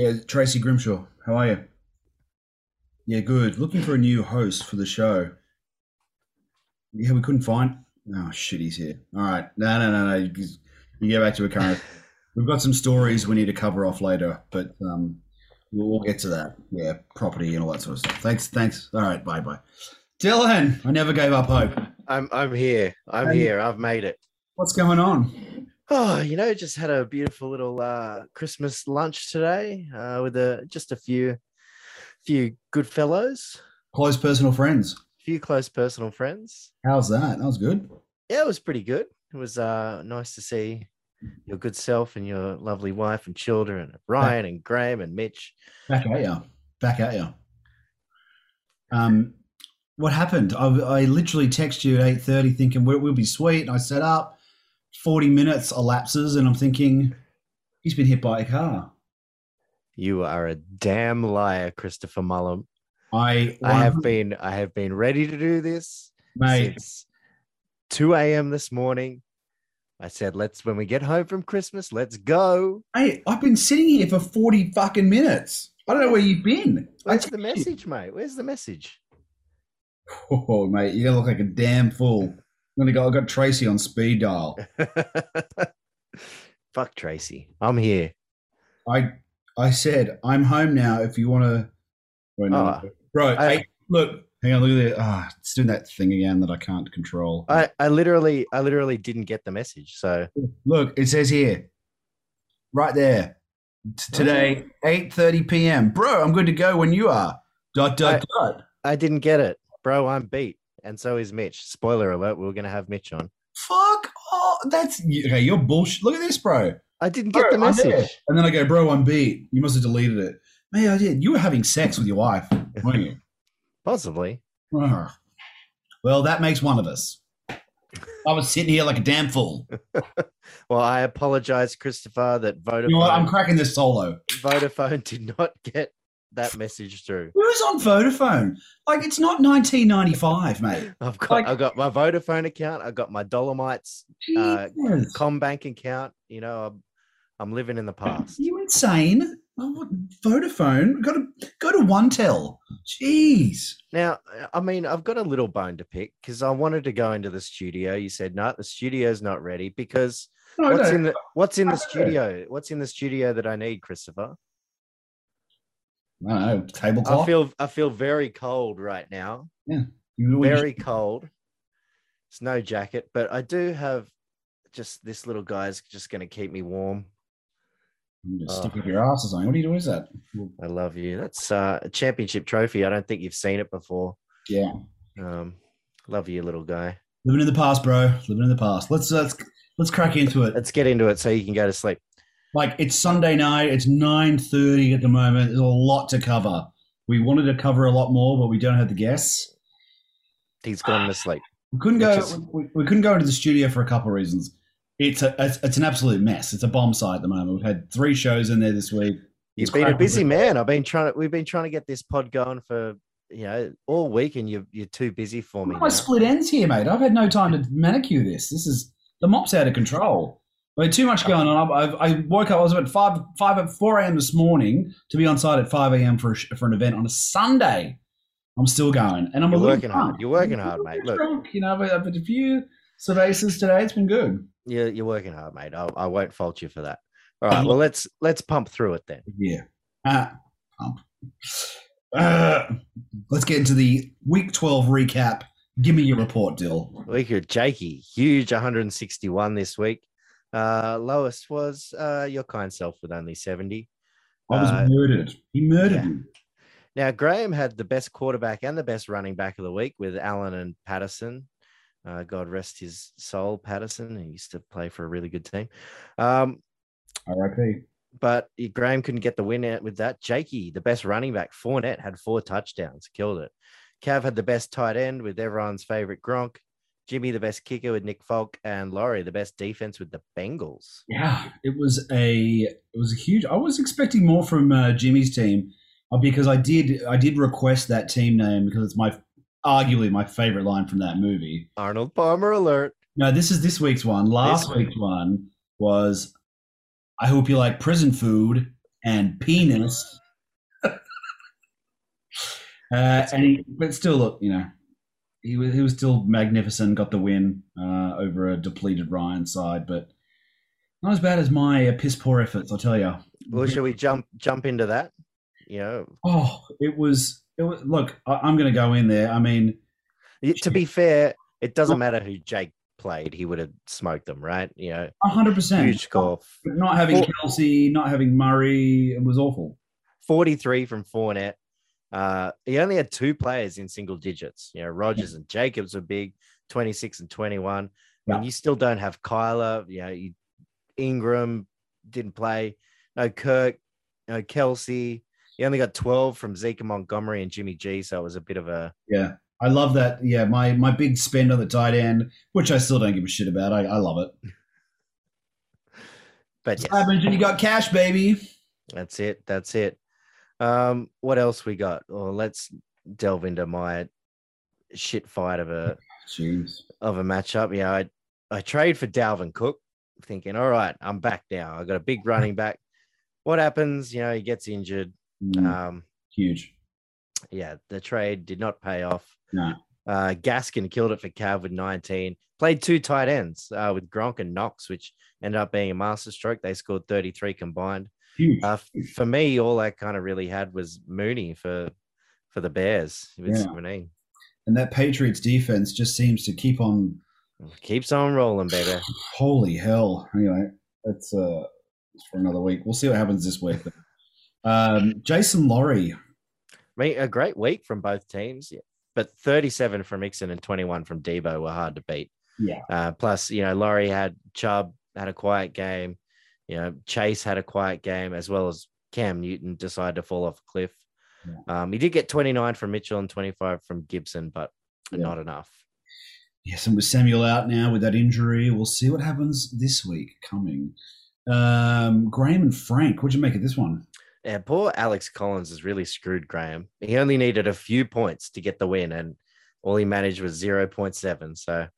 Yeah, Tracy Grimshaw. How are you? Yeah, good. Looking for a new host for the show. Yeah, we couldn't find. Oh shit, he's here. All right, no, no, no, no. You, you get back to a current. We've got some stories we need to cover off later, but um, we'll, we'll get to that. Yeah, property and all that sort of stuff. Thanks, thanks. All right, bye, bye. Dylan, I never gave up hope. I'm I'm here. I'm Hey. here. I've made it. What's going on? Oh, you know, just had a beautiful little uh, Christmas lunch today uh, with a just a few few good fellows, Close personal friends. a few close personal friends. How's that? That was good. Yeah, it was pretty good. It was uh, nice to see your good self and your lovely wife and children, Ryan and Graham and Mitch. Back at you. Back at you. Um, what happened? I, I literally texted you at eight thirty, thinking we'll, we'll be sweet. And I set up. Forty minutes elapses, and I'm thinking he's been hit by a car. You are a damn liar, Christopher Mullum. I I have been I have been ready to do this mate. since 2 a.m. this morning. I said, let's when we get home from Christmas, let's go. Hey, I've been sitting here for forty fucking minutes. I don't know where you've been. Where's the you. message, mate? Where's the message? Oh, mate, you look like a damn fool. I'm gonna go. I got Tracy on speed dial. Fuck Tracy. I'm here. I I said I'm home now. If you want to, Oh, bro. I- hey, look, hang on. Look at that. Ah, it's doing that thing again that I can't control. I, I literally I literally didn't get the message. So look, it says here, right there. T- Today, eight thirty p.m. Bro, I'm good to go when you are. Dot dot dot. I didn't get it. Bro, I'm beat. And so is Mitch. Spoiler alert, we are gonna have Mitch on. Fuck. Oh, that's okay. You're bullshit. Look at this, bro. I didn't get Bro, the message. And then I go, bro, I'm beat. You must have deleted it. Mate, I did. You were having sex with your wife, weren't you? Possibly. Ugh. Well, that makes one of us. I was sitting here like a damn fool. Well, I apologize, Christopher, that Vodafone, You know what? I'm cracking this solo. Vodafone did not get that message through. Who's on Vodafone? Like, it's not 1995, mate. I've got Like- I've got my Vodafone account. I've got my Dolomites Uh. Combank account. You know, I'm, I'm living in the past. you insane? Oh, Vodafone? Got to go to OneTel. Jeez. Now, I mean, I've got a little bone to pick because I wanted to go into the studio. You said no, the studio's not ready because No, what's no. in the what's in the studio? What's in the studio that I need, Christopher? I don't know. I feel I feel very cold right now. Yeah. Very cold. It's no jacket, but I do have just this little guy's just going to keep me warm. you just Oh. stick up your ass or something. What are you doing? Is that? I love you. That's uh, a championship trophy. I don't think you've seen it before. Yeah. Um, love you, little guy. Living in the past, bro. Living in the past. Let's let's let's crack into it. Let's get into it so you can go to sleep. Like it's Sunday night. It's nine thirty at the moment. There's a lot to cover. We wanted to cover a lot more, but we don't have the guests. He's gone to ah, sleep. We couldn't go. is- We, we couldn't go into the studio for a couple of reasons. It's a it's, it's an absolute mess. It's a bomb site at the moment. We've had three shows in there this week. You've been a busy man. I've been trying to. We've been trying to get this pod going for you know all week, and you're you're too busy for me. My split ends here, mate. I've had no time to manicure this. This is the mop's out of control. I had too much going on. I, I, woke up. I was at five five at four a.m. this morning to be on site at five a.m. for a, for an event on a Sunday. I'm still going, and I'm working hard. You're working hard, mate. Look. drunk, you know, I've, had a few cervezas today. It's been good. You're you're working hard, mate. I, I won't fault you for that. All right. Well, let's let's pump through it then. Yeah. Ah, pump. Uh, let's get into the week 12 recap. Give me your report, Dill. We could Jakey, huge 161 this week. Uh, lowest was uh, your kind self with only 70. I was Uh, murdered. He murdered yeah. me. Now, Graham had the best quarterback and the best running back of the week with Allen and Patterson. Uh, God rest his soul, Patterson. He used to play for a really good team. Um, R.I.P. but Graham couldn't get the win out with that. Jakey, the best running back, Fournette had four touchdowns, killed it. Cav had the best tight end with everyone's favorite Gronk. Jimmy, the best kicker with Nick Folk, and Laurie, the best defense with the Bengals. Yeah, it was a it was a huge. I was expecting more from uh, Jimmy's team uh, because I did I did request that team name because it's my arguably my favorite line from that movie. Arnold Palmer alert. No, this is this week's one. Last This week. week's one was I hope you like prison food. and penis. uh, and he, but still, look, you know, he was he was still magnificent. Got the win uh, over a depleted Ryan side, but not as bad as my uh, piss poor efforts. I'll tell you. Well, should we jump jump into that? Yeah. Oh, it was. It was. Look, I, I'm going to go in there. I mean, to be fair, it doesn't matter who Jake played; he would have smoked them, right? You know, hundred percent. huge score. Not having Kelce, not having Murray, it was awful. 43 from Fournette. Uh, he only had two players in single digits. You know, Rodgers and Jacobs were big, 26 and 21. Yeah. And you still don't have Kyler. You know, you, Ingram didn't play. No Kirk, no Kelce. He only got 12 from Zeke and Montgomery and Jimmy G. So it was a bit of a Yeah, I love that. Yeah, my my big spend on the tight end, which I still don't give a shit about. I, I love it. but yes, happens when you got cash, baby? that's it. That's it. Um, what else we got? Well, let's delve into my shit fight of a Jeez. of a matchup. Yeah, I I trade for Dalvin Cook, thinking, all right, I'm back now. I got a big running back. What happens? You know, he gets injured. Mm, Um, huge. yeah, the trade did not pay off. No. Uh, Gaskin killed it for Cav with 19. Played two tight ends uh, with Gronk and Knox, which ended up being a masterstroke. They scored 33 combined. Huge. Uh, for me, all I kind of really had was Mooney for for the Bears with Yeah. 17. and that Patriots defense just seems to keep on. Keeps on rolling, baby. Holy hell! Anyway, that's uh for another week. We'll see what happens this week. Um, Jason Laurie. I mean, a great week from both teams, yeah. but 37 from Mixon and 21 from Deebo were hard to beat. Yeah. Uh, plus, you know, Laurie had Chubb had a quiet game. You know, Chase had a quiet game as well as Cam Newton decided to fall off a cliff. Um, he did get 29 from Mitchell and 25 from Gibson, but Yeah. not enough. Yes, and with Samuel out now with that injury, we'll see what happens this week coming. Um, Graham and Frank, what'd you make of this one? Yeah, poor Alex Collins has really screwed Graham. He only needed a few points to get the win, and all he managed was 0.7. So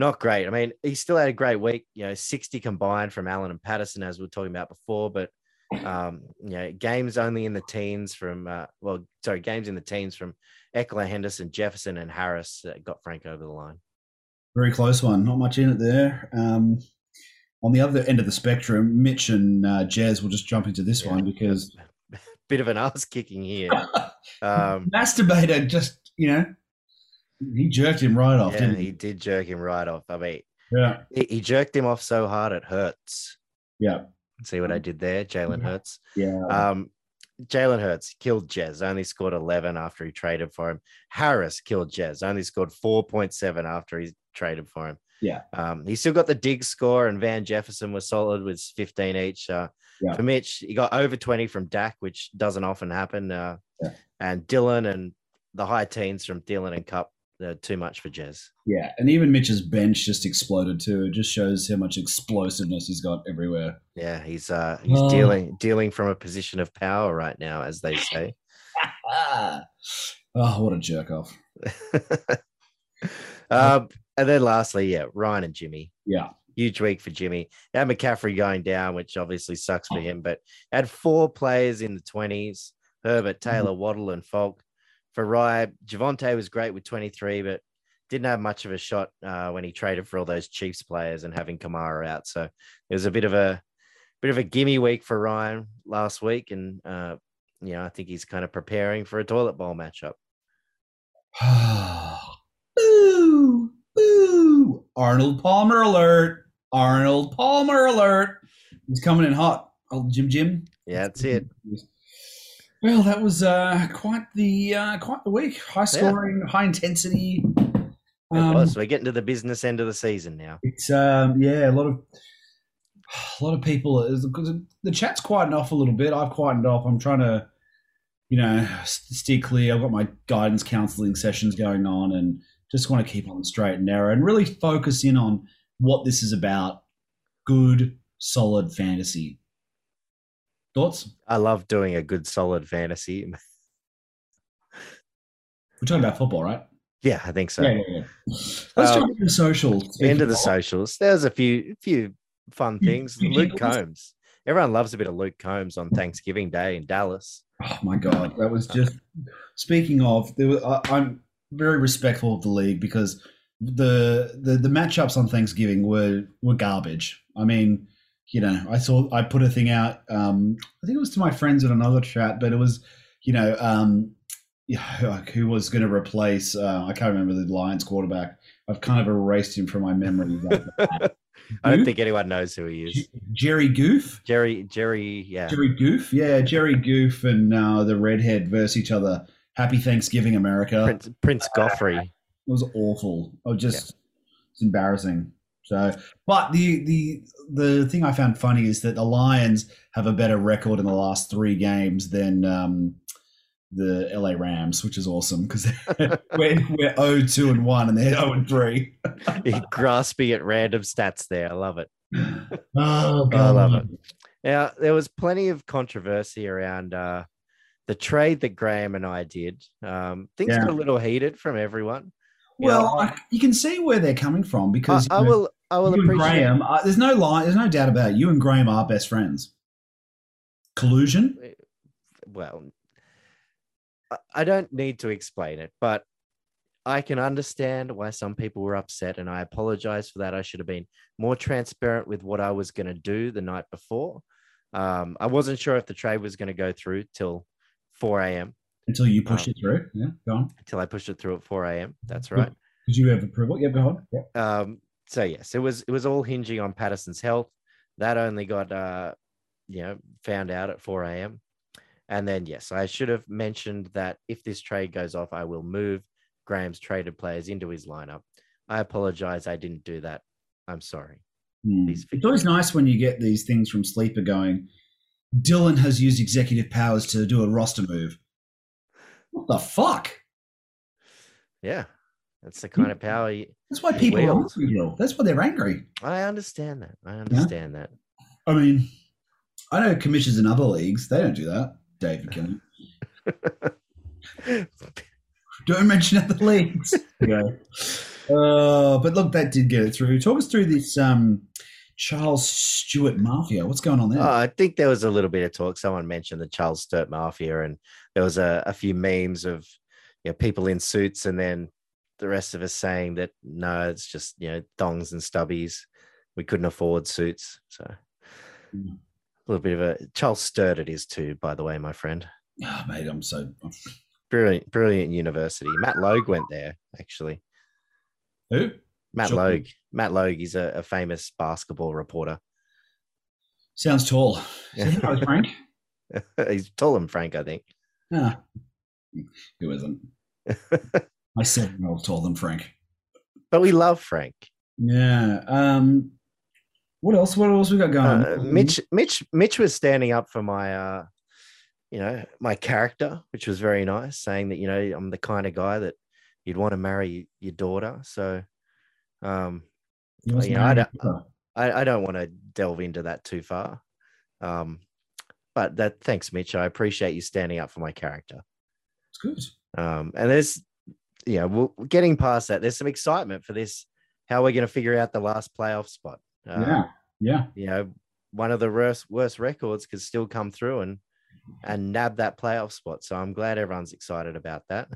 not great. I mean, he still had a great week, you know, 60 combined from Allen and Patterson, as we were talking about before, but um, you know, games only in the teens from uh, well, sorry, games in the teens from Ekeler, Henderson, Jefferson, and Harris that got Frank over the line. Very close one. Not much in it there. Um, on the other end of the spectrum, Mitch and uh, Jez will just jump into this Yeah. one because Bit of an ass kicking here. Um, Masturbator just, you know, he jerked him right off, yeah, didn't he he? did jerk him right off. I mean, Yeah. he, he jerked him off so hard it hurts. Yeah. See what I did there, Jalen Hurts. Yeah. Um, Jalen Hurts killed Jez, only scored 11 after he traded for him. Harris killed Jez, only scored 4.7 after he traded for him. Yeah. Um, he still got the dig score, and Van Jefferson was solid with 15 each. Uh, Yeah. For Mitch, he got over 20 from Dak, which doesn't often happen. Uh, Yeah. And Dylan and the high teens from Dillon and Kupp, uh, too much for Jez. yeah. And even Mitch's bench just exploded too. It just shows how much explosiveness he's got everywhere. Yeah, he's uh, he's Oh. dealing dealing from a position of power right now, as they say. Ah. Oh, what a jerk off. um, and then lastly, yeah, Ryan and Jimmy. Yeah. Huge week for Jimmy. Had McCaffrey going down, which obviously sucks for him, but had four players in the 20s Herbert, Taylor, Waddle, and Folk. For Rye, Javonte was great with 23, but didn't have much of a shot uh, when he traded for all those Chiefs players and having Kamara out. So it was a bit of a bit of a gimme week for Ryan last week, and uh, you know I think he's kind of preparing for a toilet bowl matchup. boo, boo. Arnold Palmer alert. Arnold Palmer alert. He's coming in hot. Oh, Jim Jim. Yeah, that's it. Well, that was uh, quite the uh, quite the week. High scoring, high intensity. It Um, was. We're getting to the business end of the season now. It's um, yeah, a lot of a lot of people. Because the chat's quietened off a little bit. I've quietened off. I'm trying to, you know, steer clear. I've got my guidance counselling sessions going on, and just want to keep on straight and narrow and really focus in on what this is about. Good, solid fantasy. Thoughts? I love doing a good, solid fantasy. We're talking about football, right? Yeah, I think so. yeah, yeah, yeah. Let's Um, jump into the socials. End of the socials. There's a few few fun things. Luke? Combs. Everyone loves a bit of Luke Combs on Thanksgiving Day in Dallas. Oh my god, that was just. Speaking of, there was, I, I'm very respectful of the league because the the the matchups on Thanksgiving were were garbage. I mean, you know, I saw I put a thing out. Um, I think it was to my friends in another chat, but it was, you know, um, yeah, who was going to replace? Uh, I can't remember the Lions quarterback. I've kind of erased him from my memory. I don't think anyone knows who he is. Jerry Goof. Jerry, Jerry, yeah. Jerry Goof, yeah, Jerry Goof and uh, the redhead versus each other. Happy Thanksgiving, America. Prince, Prince Goffrey. It was awful. Oh, just it's embarrassing. So, but the the the thing I found funny is that the Lions have a better record in the last three games than um, the LA Rams, which is awesome because we're, we're 0 2 and 1 and they're 0 and 3. You're grasping at random stats there. I love it. Oh, I love it. Now, there was plenty of controversy around uh, the trade that Graham and I did. Um, things Yeah. got a little heated from everyone. You Well, know, I, you can see where they're coming from because I you know, will. I will you and appreciate. Graham, uh, there's no lie, there's no doubt about it. You and Graham are best friends. Collusion? well, I- I don't need to explain it, but I can understand why some people were upset, and I apologize for that. I should have been more transparent with what I was going to do the night before. Um, I wasn't sure if the trade was going to go through till 4 a.m. Until you push Um, it through. Yeah, go on. until I pushed it through at 4 a.m. That's right. Did you have approval? Yeah, go on. Yeah. Um, so yes, it was it was all hinging on Patterson's health. That only got uh, you know found out at 4 a.m. And then yes, I should have mentioned that if this trade goes off, I will move Graham's traded players into his lineup. I apologize, I didn't do that. I'm sorry. These It's always nice when you get these things from Sleeper going, Dylan has used executive powers to do a roster move. What the fuck? Yeah, that's the kind of power. You, That's why people are angry, Bill. That's why they're angry. I understand that. I understand that. I mean, I know commissions in other leagues, they don't do that. David Killing. Don't mention other leagues. yeah. Uh, but look, that did get it through. Talk us through this um, Charles Sturt Mafia. What's going on there? Oh, I think there was a little bit of talk. Someone mentioned the Charles Sturt Mafia, and there was a, a few memes of you know, people in suits, and then the rest of us saying that no, it's just you know thongs and stubbies. We couldn't afford suits, so Mm. a little bit of a Charles Sturt it is too. By the way, my friend, Oh, mate, I'm so. brilliant, brilliant university. Matt Logue went there actually. Who? Matt Sure. Logue. Matt Logue. He's a, a famous basketball reporter. Sounds tall. Is that Frank? He's taller than frank, I think. Ah, who isn't? My seven year old taller them Frank. But we love Frank. Yeah. Um, what else? What else we got going? Uh, Mitch, Mitch, Mitch was standing up for my, uh, you know, my character, which was very nice, saying that you know I'm the kind of guy that you'd want to marry your daughter. So, um, you know, I married. I, I don't want to delve into that too far. Um, but that thanks, Mitch. I appreciate you standing up for my character. It's good. Um, and there's, you know, we're getting past that. There's some excitement for this. How we're going to figure out the last playoff spot. Um, yeah. Yeah. you know, one of the worst worst records could still come through and and nab that playoff spot. So I'm glad everyone's excited about that.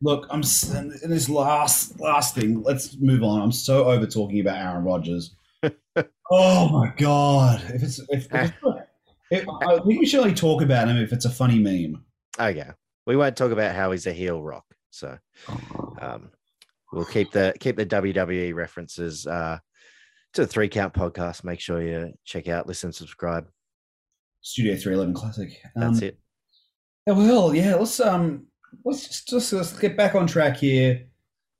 Look, I'm and this last last thing. Let's move on. I'm so over talking about Aaron Rodgers. oh my god! If it's if, if, it's- I think we should only talk about him if it's a funny meme. Okay, we won't talk about how he's a heel rock. So um, we'll keep the keep the WWE references uh, to the three count podcast. Make sure you check out, listen, subscribe. Studio 311 Classic. That's Um, it. Well, yeah. Let's um, let's just, just let's get back on track here.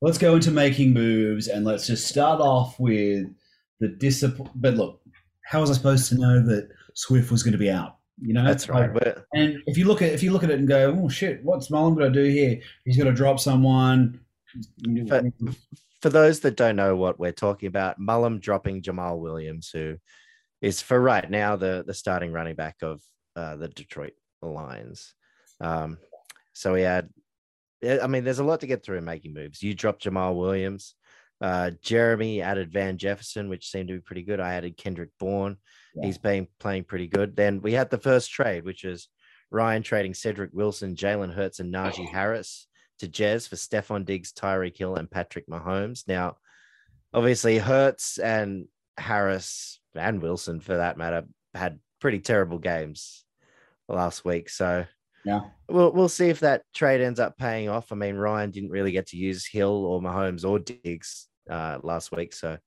Let's go into making moves, and let's just start off with the discipline. But look, how was I supposed to know that Swift was going to be out? You know, That's right. But And if you look at if you look at it and go, oh shit, what's Mullen going to do here? He's going to drop someone. for, for those that don't know what we're talking about, Mullum dropping Jamaal Williams, who is for right now the the starting running back of uh, the Detroit Lions. Um, so we had, I mean, there's a lot to get through in making moves. You dropped Jamaal Williams, Uh, Jeremy added Van Jefferson, which seemed to be pretty good. I added Kendrick Bourne. Yeah. He's been playing pretty good. Then we had the first trade, which is Ryan trading Cedric Wilson, Jalen Hurts, and Najee Harris to Jez for Stefon Diggs, Tyreek Hill, and Patrick Mahomes. Now, obviously, Hurts and Harris and Wilson, for that matter, had pretty terrible games last week. So Yeah. we'll we'll see if that trade ends up paying off. I mean, Ryan didn't really get to use Hill or Mahomes or Diggs uh, last week, so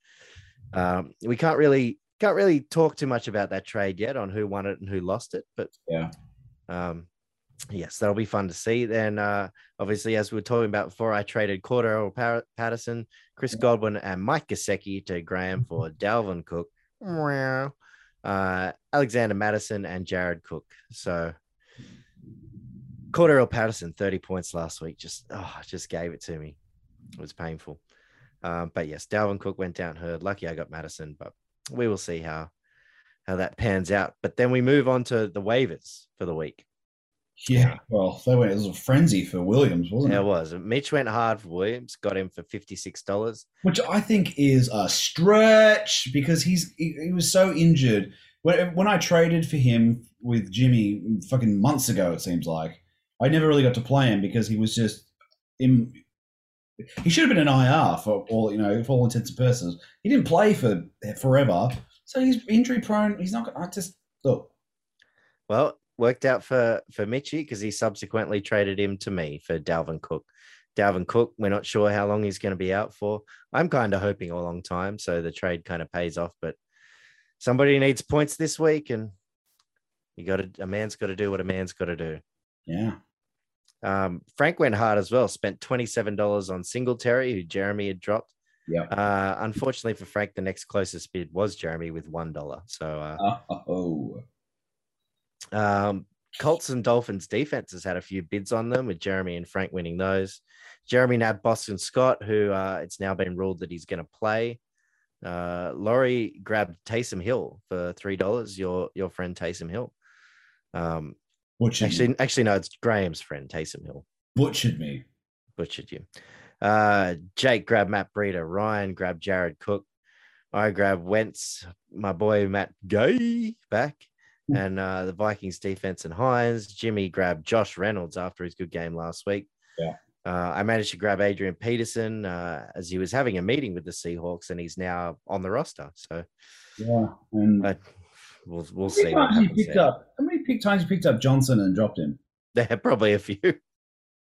um, we can't really can't really talk too much about that trade yet on who won it and who lost it. But Yeah. um, yes, that'll be fun to see. Then, uh, obviously, as we were talking about before, I traded Cordero Par- Patterson, Chris Godwin, and Mike Gesicki to Graham for Dalvin Cook, uh, Alexander Mattison, and Jared Cook. So, Cordero Patterson, 30 points last week. Just, oh, just gave it to me. It was painful. Um, but yes, Dalvin Cook went down hurt. Lucky I got Mattison, but we will see how how that pans out. But then we move on to the waivers for the week. Yeah. Well, they went. It was a frenzy for Williams, wasn't Yeah, it? it was. Mitch went hard for Williams, got him for $56. Which I think is a stretch because he's he, he was so injured. When when I traded for him with Jimmy fucking months ago, it seems like I never really got to play him because he was just in. He should have been an IR for all you know, for all intents and purposes. He didn't play for forever, so he's injury prone. He's not. I just look. Well, worked out for for Mitchy because he subsequently traded him to me for Dalvin Cook. Dalvin Cook, we're not sure how long he's going to be out for. I'm kind of hoping a long time, so the trade kind of pays off. But somebody needs points this week, and you got to a man's got to do what a man's got to do. Yeah, Um, Frank went hard as well. Spent twenty seven dollars on Singletary, who Jeremy had dropped. yeah. Uh, unfortunately for Frank, the next closest bid was Jeremy with one dollar. So uh, Oh, um, Colts and Dolphins defenses had a few bids on them, with Jeremy and Frank winning those. Jeremy nabbed Boston Scott, who uh, it's now been ruled that he's going to play. Uh, Laurie grabbed Taysom Hill for three dollars. Your your friend Taysom Hill. Um, butchered actually, me. actually, no, it's Graham's friend Taysom Hill. Butchered me. butchered you. Uh, Jake grabbed Matt Breida. Ryan grabbed Jared Cook. I grabbed Wentz, my boy Matt Gay back, Hmm. and uh, the Vikings defense and Hines. Jimmy grabbed Josh Reynolds after his good game last week. Yeah. Uh, I managed to grab Adrian Peterson uh, as he was having a meeting with the Seahawks, and he's now on the roster. So Yeah, and but we'll we'll how many see what times you happens picked there. up? How many times you picked up Johnson and dropped him? There are probably a few.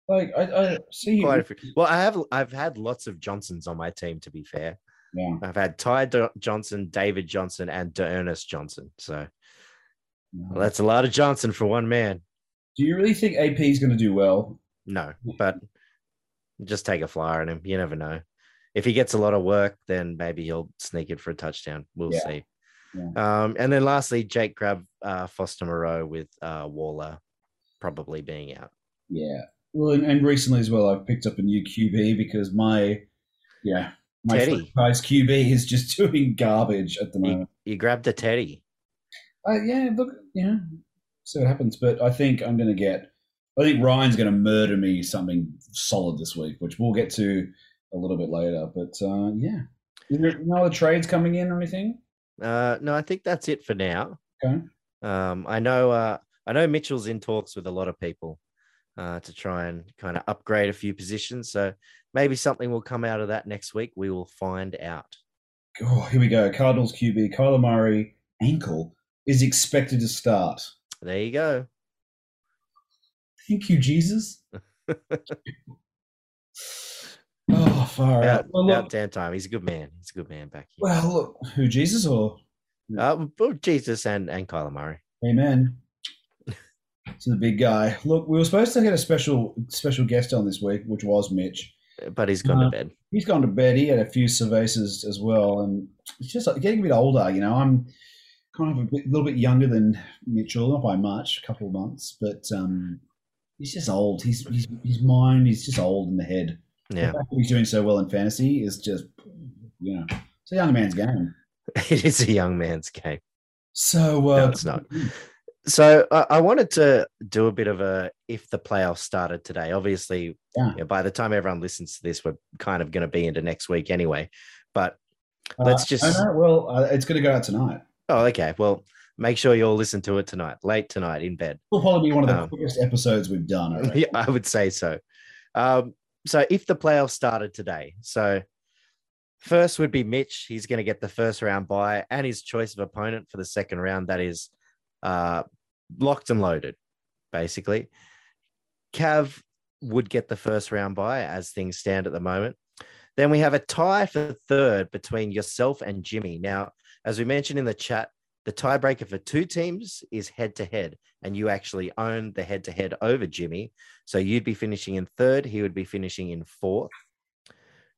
Like I, I see you. Quite a few. Well, I have I've had lots of Johnsons on my team. To be fair, Yeah. I've had Ty Do- Johnson, David Johnson, and Ernest Johnson. So well, that's a lot of Johnson for one man. Do you really think AP is going to do well? No, but just take a flyer on him. You never know. If he gets a lot of work, then maybe he'll sneak it for a touchdown. We'll Yeah. see. Yeah. Um, and then lastly, Jake grabbed uh, Foster Moreau with uh, Waller probably being out. Yeah. Well, and, and recently as well, I've picked up a new QB because my, yeah, my Teddy. franchise QB is just doing garbage at the You, moment. you grabbed a Teddy. Uh, yeah, look, yeah, see what happens. But I think I'm going to get. I think Ryan's going to murder me something solid this week, which we'll get to a little bit later. But uh, yeah, is there no other trades coming in or anything? Uh, no, I think that's it for now. Okay. Um, I know. Uh, I know Mitchell's in talks with a lot of people uh, to try and kind of upgrade a few positions. So maybe something will come out of that next week. We will find out. Oh, here we go. Cardinals QB Kyler Murray ankle is expected to start. There you go. Thank you, Jesus. oh, far out. Well, about damn time. He's a good man. He's a good man back here. well, look, who Jesus or Uh, but Jesus and and Kyler Murray. Amen. To the big guy. Look, we were supposed to get a special special guest on this week, which was Mitch. But he's gone Uh, to bed. He's gone to bed. He had a few cervezas as well, and it's just like getting a bit older. You know, I'm kind of a bit, little bit younger than Mitchell, not by much, a couple of months, but um, he's just old. He's, he's his mind. He's just old in the head. Yeah, The fact that he's doing so well in fantasy is just, you know, it's a young man's game. it is a young man's game. So uh, No, it's not. So I, I wanted to do a bit of a if the playoffs started today. Obviously, Yeah. you know, by the time everyone listens to this, we're kind of going to be into next week anyway. But Uh, Let's just- well, uh, it's going to go out tonight. oh, okay. Well, make sure you all listen to it tonight, late tonight in bed. It'll probably be one of the Um, quickest episodes we've done. I yeah, I would say so. Um, so if the playoffs started today, so first would be Mitch. He's going to get the first round bye and his choice of opponent for the second round. That is uh, locked and loaded, basically. Cav would get the first round bye as things stand at the moment. Then we have a tie for third between yourself and Jimmy. Now, as we mentioned in the chat, the tiebreaker for two teams is head to head, and you actually own the head to head over Jimmy. So you'd be finishing in third, he would be finishing in fourth.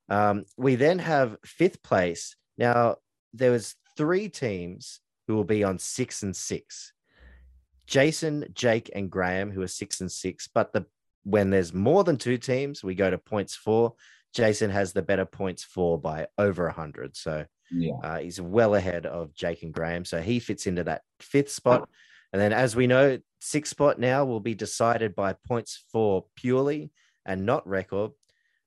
Um, we then have fifth place. Now, there was three teams who will be on six and six. Jason, Jake, and Graham, who are six and six. But the when there's more than two teams, we go to points four. Jason has the better points for by over 100. So Yeah. uh, he's well ahead of Jake and Graham. So he fits into that fifth spot. And then, as we know, sixth spot now will be decided by points for purely and not record.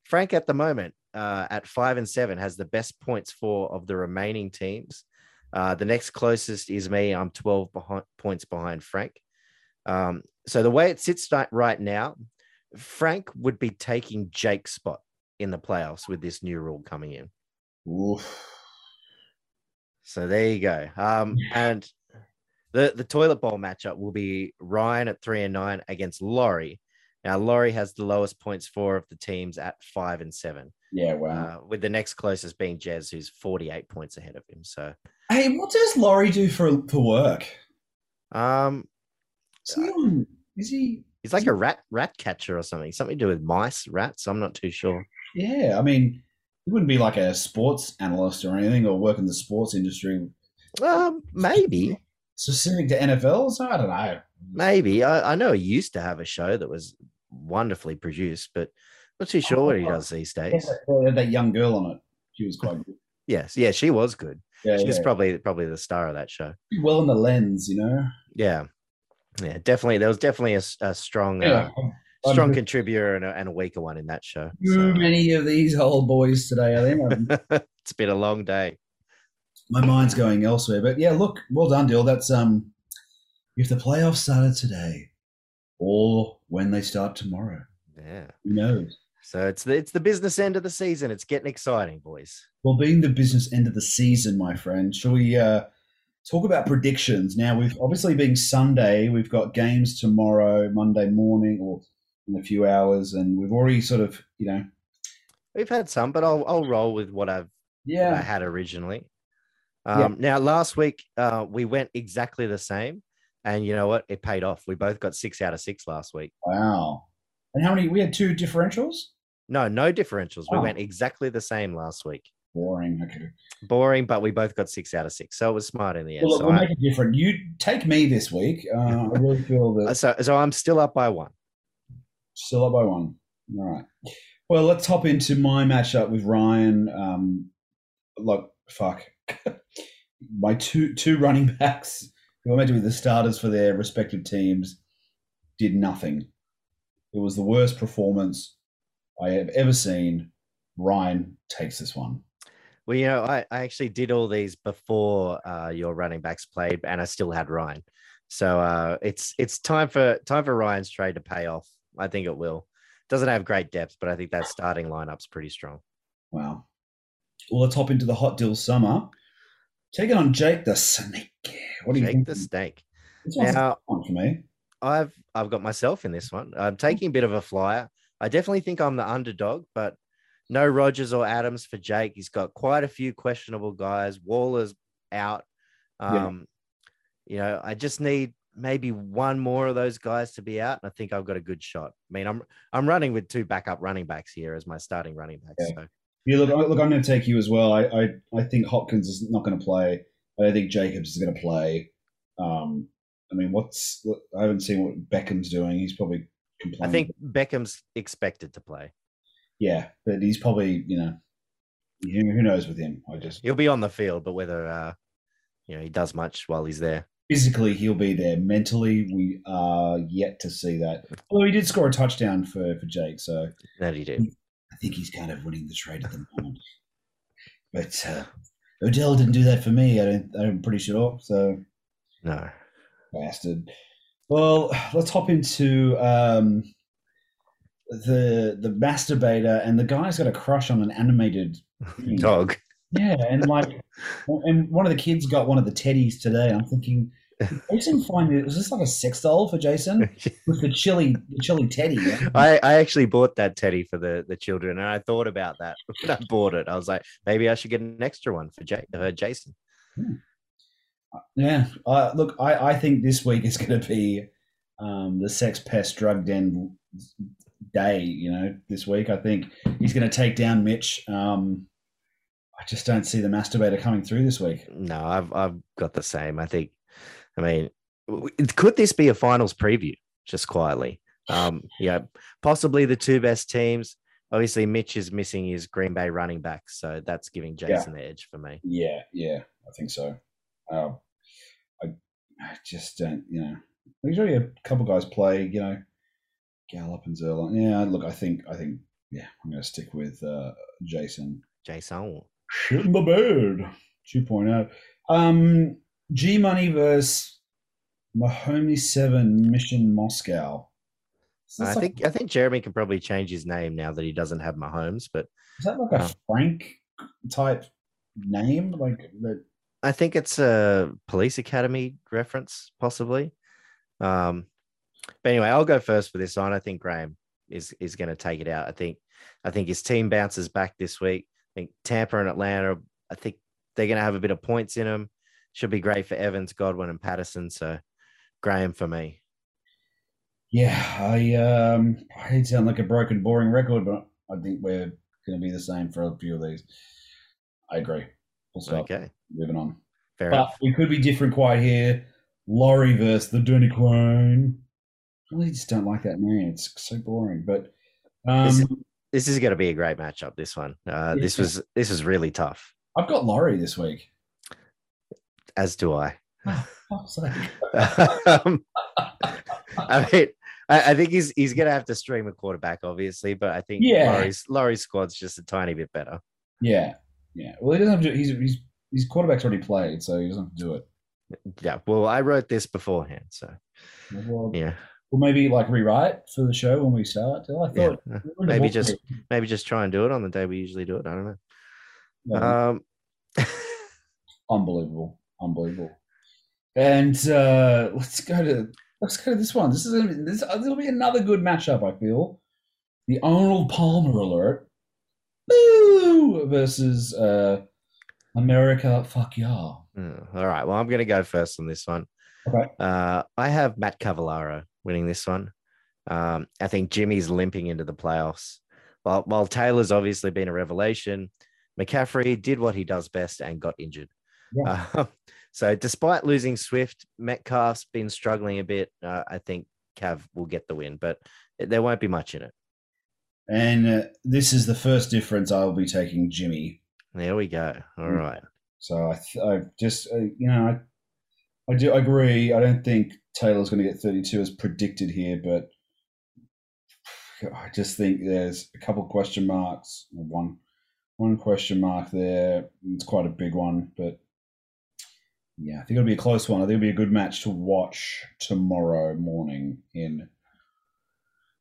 Frank, at the moment, uh, at five and seven, has the best points for of the remaining teams. Uh, the next closest is me. I'm 12 behind, points behind Frank. Um, so the way it sits right- now, Frank would be taking Jake's spot in the playoffs with this new rule coming in. Oof. So there you go. Um, and the the toilet bowl matchup will be Ryan at three and nine against Laurie. Now Laurie has the lowest points for of the teams at five and seven, Yeah, wow. uh, with the next closest being Jez, who's forty eight points ahead of him. So hey, what does Laurie do for for work? um, Is he, on, is he? he's like a rat rat catcher or something, something to do with mice, rats. I'm not too sure. Yeah, I mean, he wouldn't be like a sports analyst or anything, or work in the sports industry Um, maybe, specific to NFL. So I don't know. maybe. I, I know he used to have a show that was wonderfully produced, but not too sure what he does these days. had that young girl on it. She was quite good. Yes, yeah, she was good. Yeah, She's yeah. probably probably the star of that show. well in the lens, you know. Yeah, yeah, definitely. There was definitely a, a strong, Yeah, uh, strong contributor and a, and a weaker one in that show. Too So, many of these old boys today. I think it's been a long day. my mind's going elsewhere. But yeah, look, well done, Dill. That's um, if the playoffs started today, or when they start tomorrow, Yeah. who knows? So it's the it's the business end of the season. It's getting exciting, boys. Well, being the business end of the season, my friend, shall we uh, talk about predictions? Now, we've obviously being Sunday, we've got games tomorrow, Monday morning, or in a few hours, and we've already sort of, you know, We've had some, but I'll I'll roll with what I've what I yeah, had originally. Yeah. Um, Now, last week uh, we went exactly the same, and you know what? It paid off. We both got six out of six last week. wow. And how many? We had two differentials. No, no differentials. We Oh. went exactly the same last week. Boring. Okay. Boring, but we both got six out of six, so it was smart in the end. Well, look, so, we'll I, make it different. You take me this week. Uh, I really feel that so, so I'm still up by one. Still up by one. All right. Well, let's hop into my matchup with Ryan. Um, look, fuck. my two two running backs who are meant to be the starters for their respective teams did nothing. It was the worst performance I have ever seen. Ryan takes this one. Well, you know, I, I actually did all these before uh, your running backs played, and I still had Ryan. So uh, it's it's time for time for Ryan's trade to pay off. I think it will. Doesn't have great depth, but I think that starting lineup's pretty strong. Wow. Well, let's hop into the hot deal summer. Taking on Jake the Snake. What do you Jake think? the snake. This Now, for me. I've I've got myself in this one. I'm taking a bit of a flyer. I definitely think I'm the underdog, but no Rodgers or Adams for Jake. He's got quite a few questionable guys. Waller's out. Yeah. Um, you know, I just need maybe one more of those guys to be out, and I think I've got a good shot. I mean, I'm I'm running with two backup running backs here as my starting running backs. Yeah. So Yeah, look, I- look, I'm going to take you as well. I, I, I think Hopkins is not going to play. I don't think Jacobs is going to play. Um, I mean, what's what, I haven't seen what Beckham's doing. He's probably complaining. I think Beckham's expected to play. yeah, but he's probably you know, who, who knows with him? I just He'll be on the field, but whether uh, you know he does much while he's there. Physically he'll be there. Mentally, we are yet to see that. Although he did score a touchdown for for Jake, so That he did. I think he's kind of winning the trade at the moment. But uh, Odell didn't do that for me. I don't. I'm pretty sure. So No. bastard. Well, let's hop into um, the the masturbator, and the guy's got a crush on an animated. Dog. Yeah, and like, and one of the kids got one of the teddies today. I'm thinking, Jason find it? Was this like a sex doll for Jason with the chili, the chili teddy? I, I actually bought that teddy for the, the children, and I thought about that when I bought it. I was like, maybe I should get an extra one for Jay, uh, Jason. Yeah. Uh, look, I, I think this week is going to be um, the sex pest drug den day. You know, this week I think he's going to take down Mitch. Um, I just don't see the masturbator coming through this week. No, I've I've got the same. I think. I mean, could this be a finals preview? Just quietly. Um, yeah, possibly the two best teams. Obviously, Mitch is missing his Green Bay running back, so that's giving Yeah. Jason the edge for me. Yeah, yeah, I think so. Um, I, I just don't, you know. There's already a couple guys play, you know, Gallup and Zerline. Yeah, look, I think, I think, yeah, I'm going to stick with uh, Jason. Jason. Shit in the bed. 2.0. Um, G Money versus Mahoney 7 Mission Moscow. I like- think I think Jeremy can probably change his name now that he doesn't have Mahomes, but is that like a uh, Frank type name? Like, that, I think it's a police academy reference, possibly. Um, but anyway, I'll go first for this one. I think Graham is is going to take it out. I think I think his team bounces back this week. I think Tampa and Atlanta. I think they're going to have a bit of points in them. Should be great for Evans, Godwin, and Patterson. So Graham for me. yeah, I, um, I sound like a broken, boring record, but I think we're going to be the same for a few of these. I agree. We'll stop. Okay, Moving on. fair But enough. we could be different quite here. Laurie versus the Dirty Queen. I really just don't like that name. It's so boring. But um, This is going to be a great matchup. This one. Uh, This was this was really tough. I've got Laurie this week. As do I. Oh, um, I mean, I, I think he's he's gonna have to stream a quarterback, obviously, but I think Yeah. Laurie's Laurie's squad's just a tiny bit better. Yeah, yeah. Well, he doesn't have to. He's he's his quarterback's already played, so he doesn't have to do it. Yeah. Well, I wrote this beforehand, so Well, yeah, We'll maybe like rewrite for the show when we start. I thought uh, were Maybe just maybe just try and do it on the day we usually do it. I don't know. Yeah, Um, unbelievable, unbelievable. And uh, let's go to let's go to this one. This is gonna be, this. It'll be another good matchup. I feel the Arnold Palmer alert. Boo versus uh, America. Fuck yeah. mm, all right. Well, I'm gonna go first on this one. Okay. Uh, I have Matt Cavallaro winning this one. Um, I think Jimmy's limping into the playoffs. While, while Taylor's obviously been a revelation, McCaffrey did what he does best and got injured. Yeah. Uh, so, despite losing Swift, Metcalf's been struggling a bit. Uh, I think Cav will get the win, but there won't be much in it. And uh, this is the first difference. I will be taking Jimmy. There we go. All Mm. right. So I, th- I just, uh, you know, I, I do agree. I don't think Taylor's going to get 32 as predicted here, but I just think there's a couple question marks. One, one question mark there. It's quite a big one, but yeah, I think it'll be a close one. I think it'll be a good match to watch tomorrow morning in a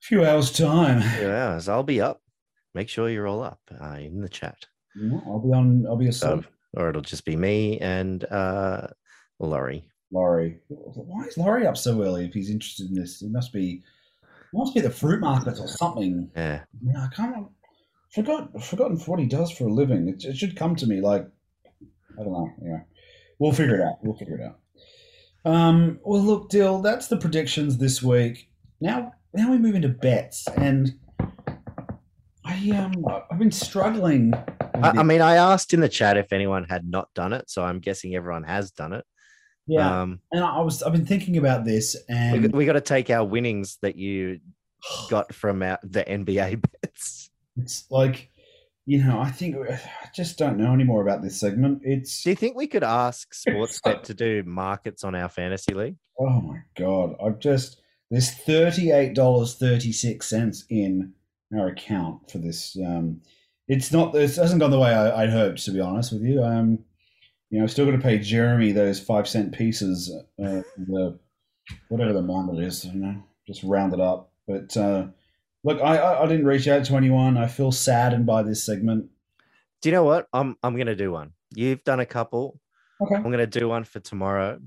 few hours' time. Yeah, I'll be up. Make sure you're all up uh, in the chat. I'll be on. I'll be a So, sub. or it'll just be me and uh, Laurie. Laurie. Why is Laurie up so early if he's interested in this? It must be it must be the fruit markets or something. Yeah. I can't forgot forgotten what he does for a living. It, it should come to me like I don't know. Yeah. We'll figure it out. We'll figure it out. Um well look, Dill, that's the predictions this week. Now now we move into bets and I um I've been struggling I, I mean, I asked in the chat if anyone had not done it, so I'm guessing everyone has done it. Yeah, Um, and I was I've been thinking about this and got- we got to take our winnings that you got from our, the NBA bets. It's like you know, I think I just don't know anymore about this segment. It's Do you think we could ask Sportsbet to do markets on our fantasy league? oh my god, I've just there's thirty eight dollars thirty six cents in our account for this. Um, it's not this hasn't gone the way I, I'd hoped to be honest with you. Um, you know, I've still got to pay Jeremy those five cent pieces, uh, the whatever the amount it is, you know, just round it up. But uh, look, I, I I didn't reach out to anyone. I feel saddened by this segment. Do you know what? I'm I'm gonna do one. You've done a couple. Okay, I'm gonna do one for tomorrow.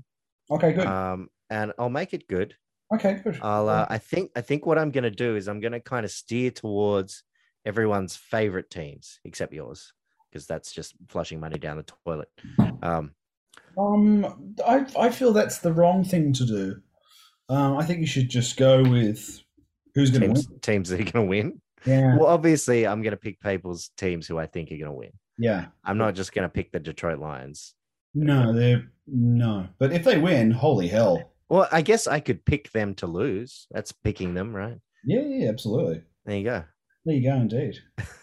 okay, good. Um, and I'll make it good. okay, good. I'll uh, I think I think what I'm gonna do is I'm gonna kind of steer towards everyone's favorite teams except yours because that's just flushing money down the toilet. Um, Um, I I feel that's the wrong thing to do. Um, I think you should just go with who's going to win. teams that are gonna win. Yeah, Well, obviously I'm gonna pick people's teams who I think are gonna win. yeah. I'm not just gonna pick the Detroit Lions. No, they're no. But if they win, holy hell! Well, I guess I could pick them to lose. That's picking them, right? Yeah, yeah, absolutely. There you go. There you go, indeed.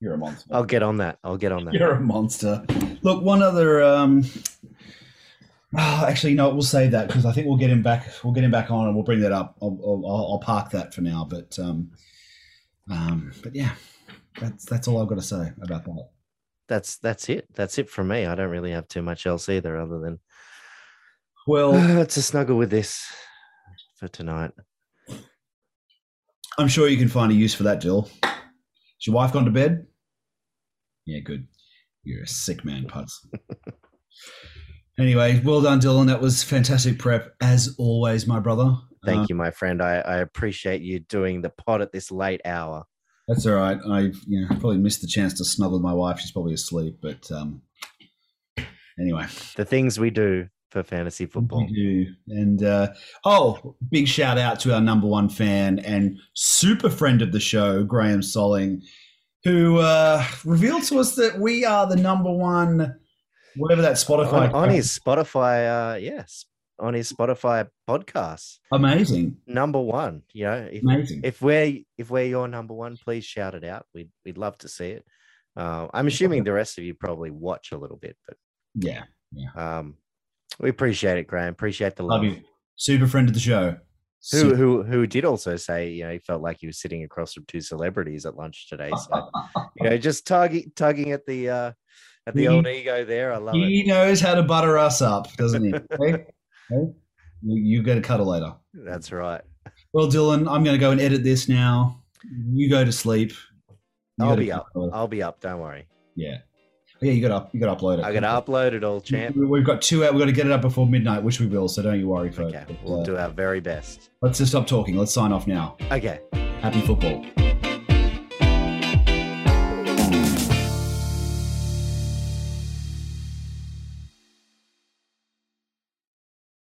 You're a monster. I'll get on that. I'll get on that. You're a monster. Look, one other. Um, oh, actually, no, we'll save that because I think we'll get him back. We'll get him back on, and we'll bring that up. I'll, I'll, I'll park that for now. But, um, um, but yeah, that's that's all I've got to say about that. That's that's it. That's it from me. I don't really have too much else either, other than Well, to snuggle with this for tonight. I'm sure you can find a use for that, Jill. Your wife gone to bed? Yeah, good. You're a sick man, Putz. anyway, well done, Dylan. That was fantastic prep, as always, my brother. Thank Uh, you, my friend. I, I appreciate you doing the pod at this late hour. That's all right. I you know, probably missed the chance to snuggle my wife. She's probably asleep, but um, anyway, The things we do for fantasy football. And uh, oh, big shout out to our number one fan and super friend of the show, Graham Solling, who uh, revealed to us that we are the number one, whatever that Spotify. On, on his Spotify, uh, yes, on his Spotify podcast, amazing, number one. You know, if, amazing. if we're if we're your number one, please shout it out. We'd we'd love to see it. Uh, I'm assuming the rest of you probably watch a little bit, but yeah, um, we appreciate it, Graham. Appreciate the love. love you. Super friend of the show. Who Super- who who did also say you know he felt like he was sitting across from two celebrities at lunch today. So you know, just tugging tugging at the uh, at the He- old ego there. I love it. he knows how to butter us up, doesn't he? hey, hey, you, you get a cuddle later. That's right. Well, Dylan, I'm going to go and edit this now. You go to sleep. You I'll be up. I'll be up. Don't worry. Yeah, yeah. You got to you got to upload it. I'm gonna upload it all, champ. We- We've got two out. We've got to get it up before midnight, which we will. So don't you worry, folks. Okay, we'll uh, do our very best. let's just stop talking. Let's sign off now. Okay. Happy football.